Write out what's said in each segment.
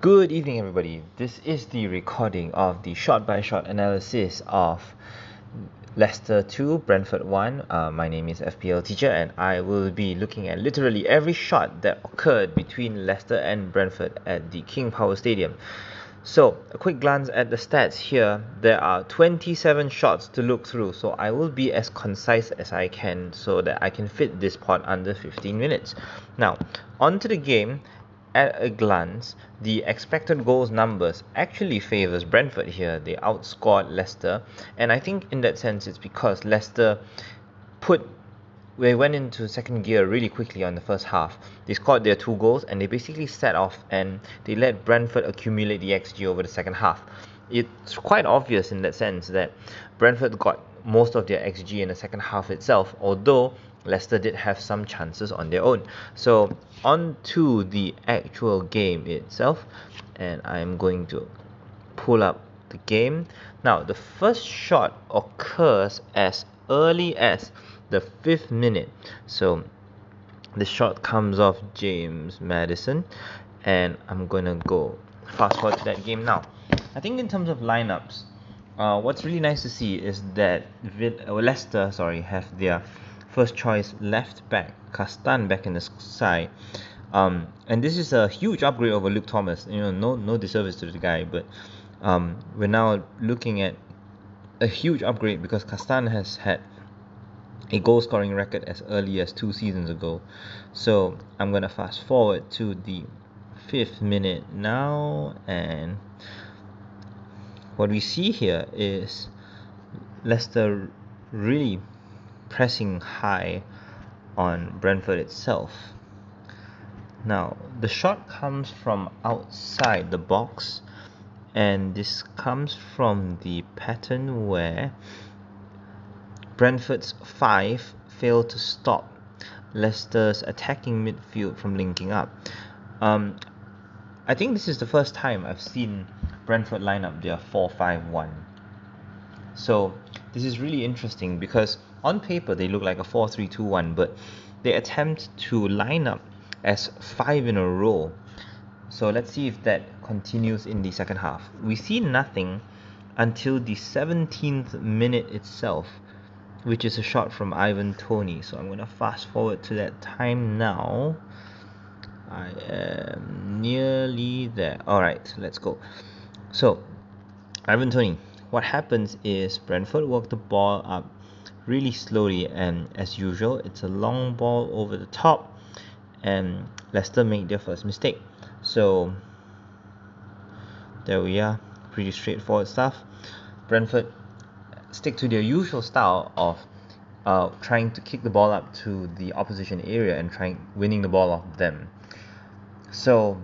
Good evening, everybody. This is the recording of the shot by shot analysis of Leicester 2, Brentford 1. Uh, my name is FPL Teacher, and I will be looking at literally every shot that occurred between Leicester and Brentford at the King Power Stadium. So, a quick glance at the stats here. There are 27 shots to look through, so I will be as concise as I can so that I can fit this pod under 15 minutes. Now, on to the game at a glance, the expected goals numbers actually favors Brentford here. They outscored Leicester, and I think in that sense it's because Leicester put they went into second gear really quickly on the first half. They scored their two goals and they basically set off and they let Brentford accumulate the XG over the second half. It's quite obvious in that sense that Brentford got most of their XG in the second half itself, although Leicester did have some chances on their own. So on to the actual game itself, and I'm going to pull up the game. Now the first shot occurs as early as the fifth minute. So the shot comes off James Maddison, and I'm gonna go fast forward to that game now. I think in terms of lineups, uh, what's really nice to see is that uh, Leicester, sorry, have their first choice left back Castagne back in the side. Um, and this is a huge upgrade over Luke Thomas. You know, no no disservice to the guy, but um, we're now looking at a huge upgrade because Castagne has had a goal scoring record as early as two seasons ago. So I'm gonna fast forward to the fifth minute now, and what we see here is Leicester really pressing high on Brentford itself. Now, the shot comes from outside the box, and this comes from the pattern where Brentford's five failed to stop Leicester's attacking midfield from linking up. Um, I think this is the first time I've seen Brentford line up their 4 5 1. So, this is really interesting because on paper they look like a 4-3-2-1 but they attempt to line up as five in a row. So let's see if that continues in the second half. We see nothing until the 17th minute itself which is a shot from Ivan Toney so I'm going to fast forward to that time now. I am nearly there. Alright let's go. So Ivan Toney what happens is Brentford work the ball up really slowly and as usual it's a long ball over the top and Leicester make their first mistake. So there we are. Pretty straightforward stuff. Brentford stick to their usual style of uh, trying to kick the ball up to the opposition area and trying winning the ball off them. So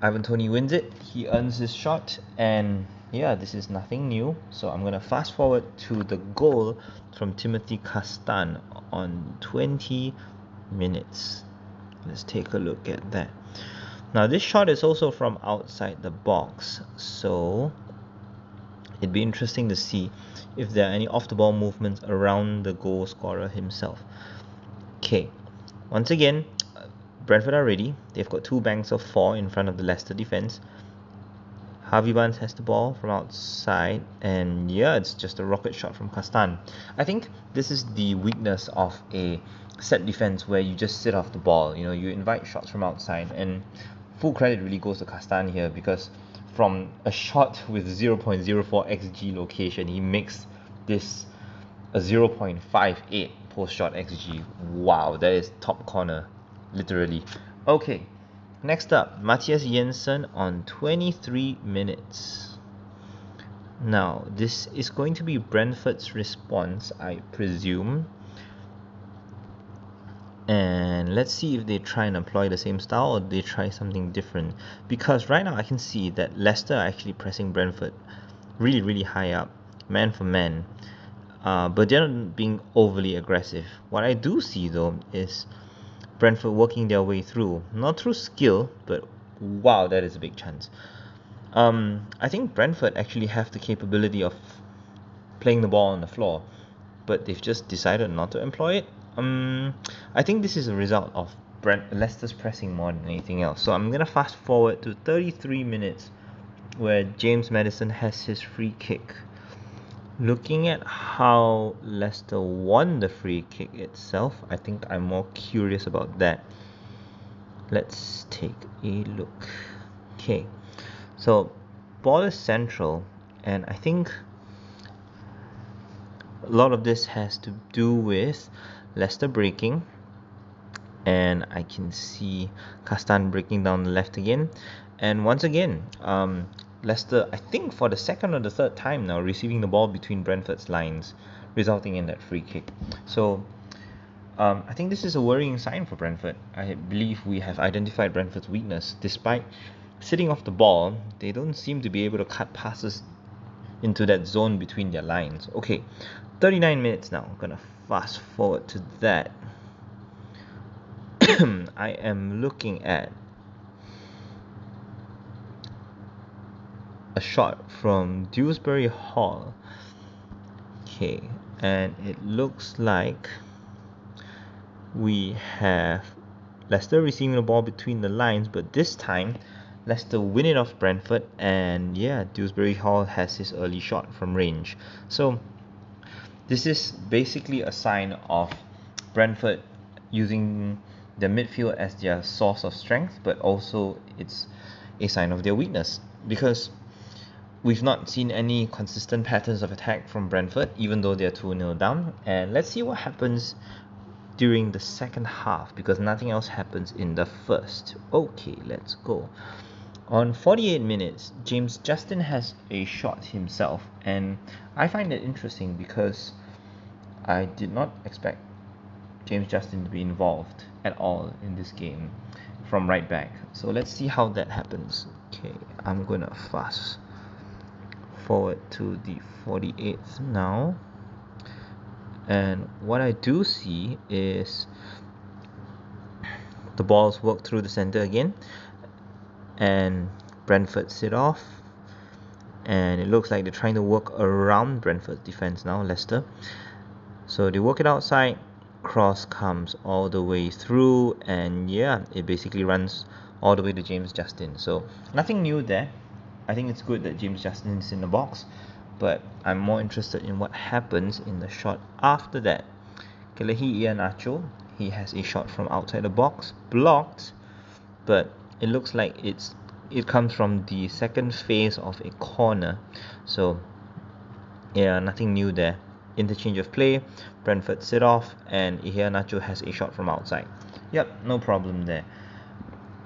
Ivan Toney wins it. He earns his shot and yeah, this is nothing new. So I'm going to fast forward to the goal from Timothy Castagne on 20 minutes. Let's take a look at that. Now this shot is also from outside the box. So it'd be interesting to see if there are any off the ball movements around the goal scorer himself. Okay, once again, Brentford are ready. They've got two banks of four in front of the Leicester defense. Harvey Barnes has the ball from outside, and yeah, it's just a rocket shot from Castagne. I think this is the weakness of a set defense where you just sit off the ball. You know, you invite shots from outside, and full credit really goes to Castagne here because from a shot with 0.04 xg location, he makes this a 0.58 post shot xg. Wow, that is top corner, literally. Okay, Next up, Mathias Jensen on 23 minutes. Now, this is going to be Brentford's response, I presume. And let's see if they try and employ the same style or they try something different. Because right now I can see that Leicester are actually pressing Brentford really, really high up, man for man. Uh, but they're not being overly aggressive. What I do see though is Brentford working their way through, not through skill, but wow, that is a big chance. Um, I think Brentford actually have the capability of playing the ball on the floor, but they've just decided not to employ it. Um, I think this is a result of Brent Leicester's pressing more than anything else. So I'm gonna fast forward to 33 minutes, where James Maddison has his free kick. Looking at how Leicester won the free kick itself, I think I'm more curious about that. Let's take a look. Okay, so ball is central, and I think a lot of this has to do with Leicester breaking and I can see Castagne breaking down the left again and once again um, Leicester I think for the second or the third time now receiving the ball between Brentford's lines resulting in that free kick so um, I think this is a worrying sign for Brentford I believe we have identified Brentford's weakness despite sitting off the ball they don't seem to be able to cut passes into that zone between their lines okay 39 minutes now. I'm gonna fast forward to that. I am looking at a shot from Dewsbury Hall. Okay, and it looks like we have Leicester receiving the ball between the lines, but this time Leicester win it off Brentford, and yeah, Dewsbury Hall has his early shot from range. So this is basically a sign of Brentford using the midfield as their source of strength, but also it's a sign of their weakness because we've not seen any consistent patterns of attack from Brentford, even though they're 2 0 down. And let's see what happens during the second half because nothing else happens in the first. Okay, let's go. On 48 minutes, James Justin has a shot himself, and I find it interesting because I did not expect James Justin to be involved at all in this game from right back. So let's see how that happens. Okay, I'm gonna fast forward to the 48th now. And what I do see is the balls work through the center again and Brentford sit off. And it looks like they're trying to work around Brentford's defense now Leicester. So they work it outside cross comes all the way through and yeah it basically runs all the way to James Justin. So nothing new there I think it's good that James Justin is in the box but I'm more interested in what happens in the shot after that Kelechi Iheanacho he has a shot from outside the box blocked but it looks like it's it comes from the second phase of a corner so yeah nothing new there interchange of play, Brentford sit off, and Iheanacho has a shot from outside. Yep, no problem there.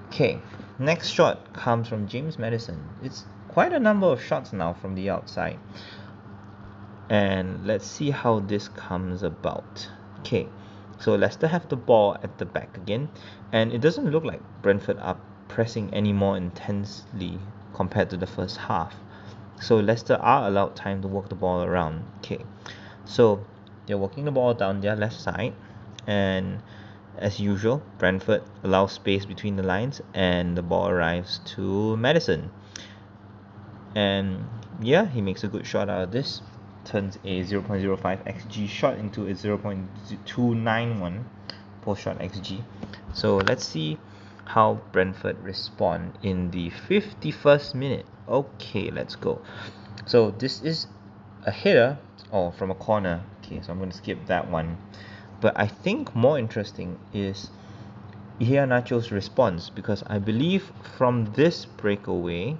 Okay, next shot comes from James Maddison. It's quite a number of shots now from the outside. And let's see how this comes about. Okay, so Leicester have the ball at the back again, and it doesn't look like Brentford are pressing any more intensely compared to the first half. So Leicester are allowed time to work the ball around. Okay, so they're walking the ball down their left side, and as usual, Brentford allows space between the lines, and the ball arrives to Maddison. And yeah, he makes a good shot out of this. Turns a 0.05 xg shot into a 0.291 post shot xg. So let's see how Brentford respond in the 51st minute. Okay, let's go. So this is a header oh from a corner okay so I'm going to skip that one but I think more interesting is Iheanacho's response because I believe from this breakaway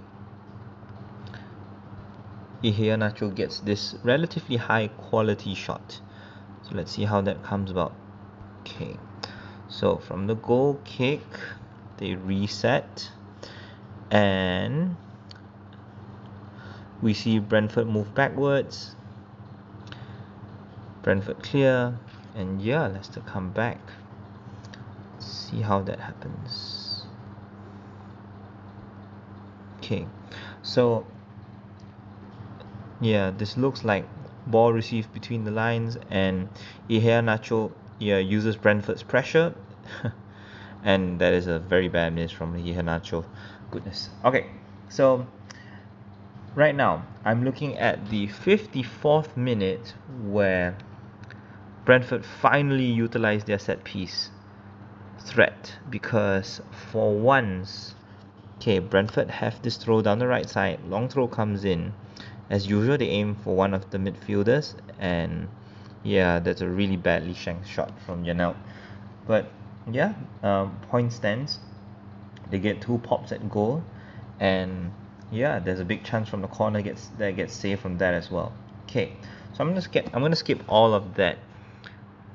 Iheanacho gets this relatively high quality shot. So let's see how that comes about. Okay. So from the goal kick they reset. And we see Brentford move backwards. Brentford clear and yeah Leicester come back. See how that happens. Okay so yeah this looks like ball received between the lines and Iheanacho yeah uses Brentford's pressure. And that is a very bad miss from Iheanacho goodness. Okay so right now I'm looking at the 54th minute where Brentford finally utilised their set piece threat because for once okay Brentford have this throw down the right side. Long throw comes in. As usual they aim for one of the midfielders and yeah that's a really badly shanked shot from Janelt but yeah um, point stands. They get two pops at goal and yeah there's a big chance from the corner gets that gets saved from that as well. Okay so I'm gonna skip I'm gonna skip all of that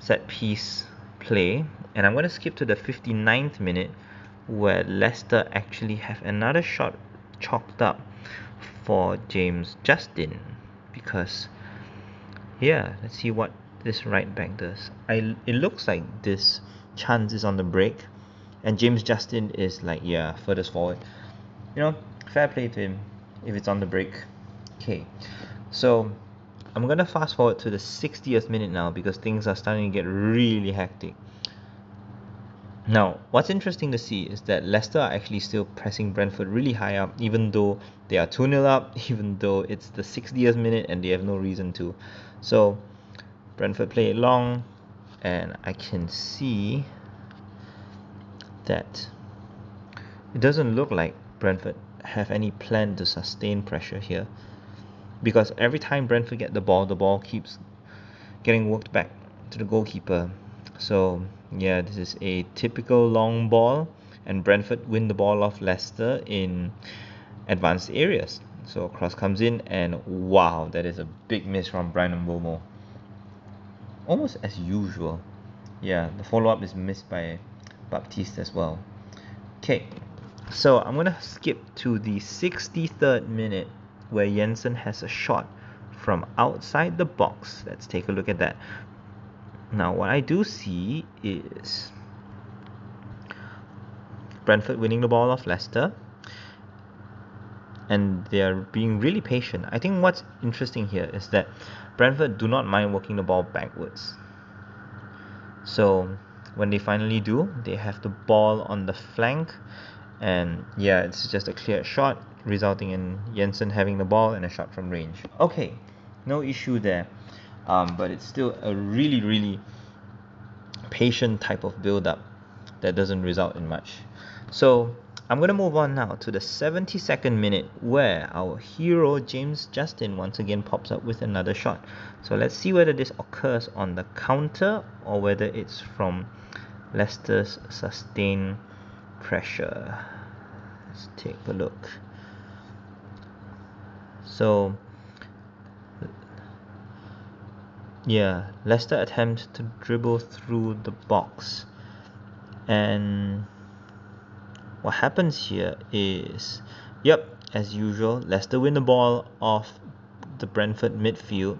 set piece play and I'm gonna skip to the 59th minute where Leicester actually have another shot chalked up for James Justin because yeah let's see what this right back does. I it looks like this chance is on the break and James Justin is like yeah furthest forward. You know fair play to him if it's on the break. Okay so I'm gonna fast forward to the 60th minute now because things are starting to get really hectic now, what's interesting to see is that Leicester are actually still pressing Brentford really high up, even though they are 2 0 up, even though it's the 60th minute and they have no reason to. So, Brentford play it long, and I can see that it doesn't look like Brentford have any plan to sustain pressure here because every time Brentford get the ball, the ball keeps getting worked back to the goalkeeper. So yeah, this is a typical long ball, and Brentford win the ball off Leicester in advanced areas. So cross comes in, and wow, that is a big miss from Bryan Mbeumo. Almost as usual. Yeah, the follow up is missed by Baptiste as well. Okay, so I'm gonna skip to the 63rd minute where Jensen has a shot from outside the box. Let's take a look at that. Now, what I do see is Brentford winning the ball off Leicester, and they are being really patient. I think what's interesting here is that Brentford do not mind working the ball backwards. So when they finally do, they have the ball on the flank, and yeah, it's just a clear shot, resulting in Jensen having the ball and a shot from range. Okay, no issue there um, but it's still a really really patient type of build up that doesn't result in much so I'm going to move on now to the 72nd minute where our hero James Justin once again pops up with another shot. So let's see whether this occurs on the counter or whether it's from Leicester's sustained pressure. Let's take a look. So yeah Leicester attempt to dribble through the box. And what happens here is yep as usual Leicester win the ball off the Brentford midfield.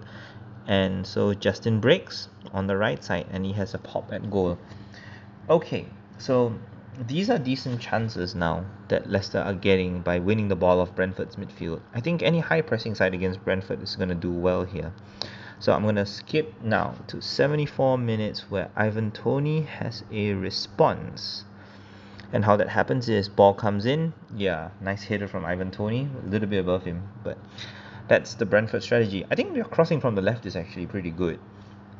And so Justin breaks on the right side and he has a pop at goal. Okay so these are decent chances now that Leicester are getting by winning the ball off Brentford's midfield. I think any high pressing side against Brentford is going to do well here. So I'm going to skip now to 74 minutes where Ivan Toney has a response. And how that happens is ball comes in. Yeah, nice header from Ivan Toney, a little bit above him, but that's the Brentford strategy. I think their crossing from the left is actually pretty good.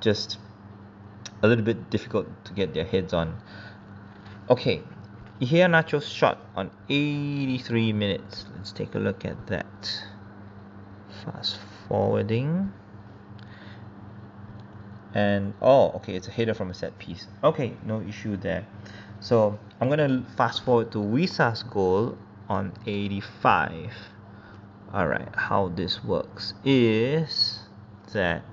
Just a little bit difficult to get their heads on. Okay, Iheanacho's shot on 83 minutes. Let's take a look at that. Fast forwarding and oh okay it's a header from a set piece okay no issue there so I'm gonna fast forward to Wissa's goal on 85 alright how this works is that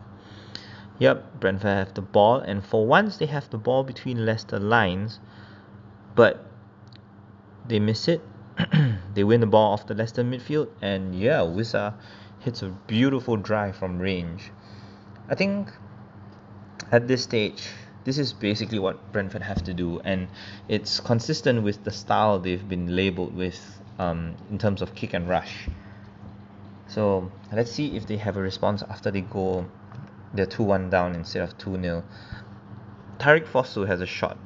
yep Brentford have the ball and for once they have the ball between Leicester lines but they miss it they win the ball off the Leicester midfield and yeah Wissa hits a beautiful drive from range I think at this stage, this is basically what Brentford have to do, and it's consistent with the style they've been labelled with um, in terms of kick and rush. So let's see if they have a response after they go they're 2 1 down instead of 2 0. Tarique Fosu has a shot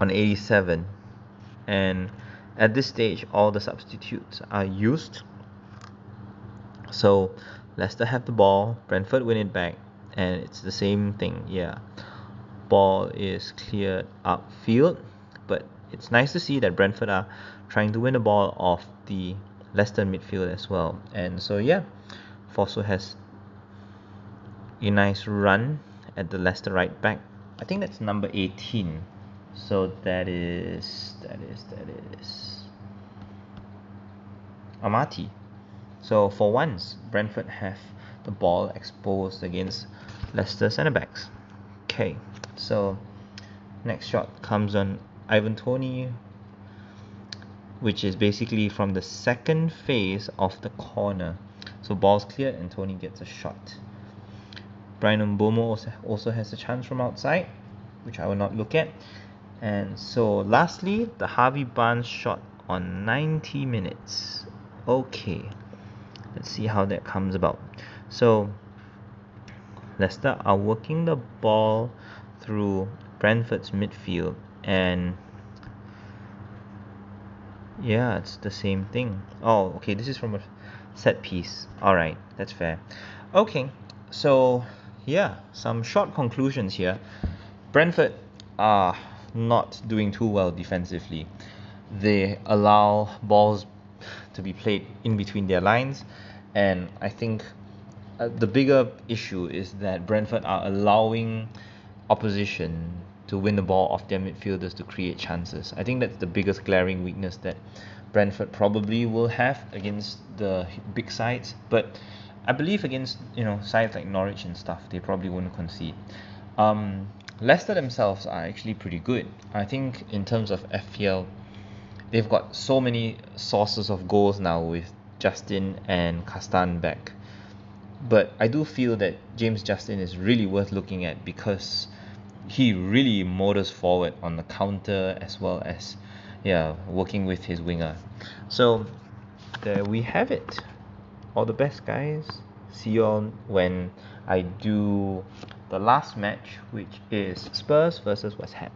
on 87, and at this stage, all the substitutes are used. So Leicester have the ball, Brentford win it back, and it's the same thing yeah. Ball is cleared upfield but it's nice to see that Brentford are trying to win the ball off the Leicester midfield as well. And so yeah Fosu has a nice run at the Leicester right back. I think that's number 18 so that is that is that is Amartey. So for once Brentford have the ball exposed against Leicester centre backs okay so next shot comes on Ivan Toney, which is basically from the second phase of the corner. So ball's cleared and Toney gets a shot. Bryan Mbeumo also has a chance from outside which I will not look at and so lastly the Harvey Barnes shot on 90 minutes. Okay let's see how that comes about. So Leicester are working the ball through Brentford's midfield and yeah it's the same thing. Oh okay this is from a set piece. Alright that's fair. Okay so yeah some short conclusions here. Brentford are not doing too well defensively they allow balls to be played in between their lines and I think uh, the bigger issue is that Brentford are allowing opposition to win the ball off their midfielders to create chances. I think that's the biggest glaring weakness that Brentford probably will have against the big sides. But I believe against you know sides like Norwich and stuff, they probably won't concede. Um, Leicester themselves are actually pretty good. I think in terms of FPL, they've got so many sources of goals now with Justin and Castagne back. But I do feel that James Justin is really worth looking at because he really motors forward on the counter as well as yeah working with his winger so there we have it all the best guys see you all when I do the last match which is Spurs versus West Ham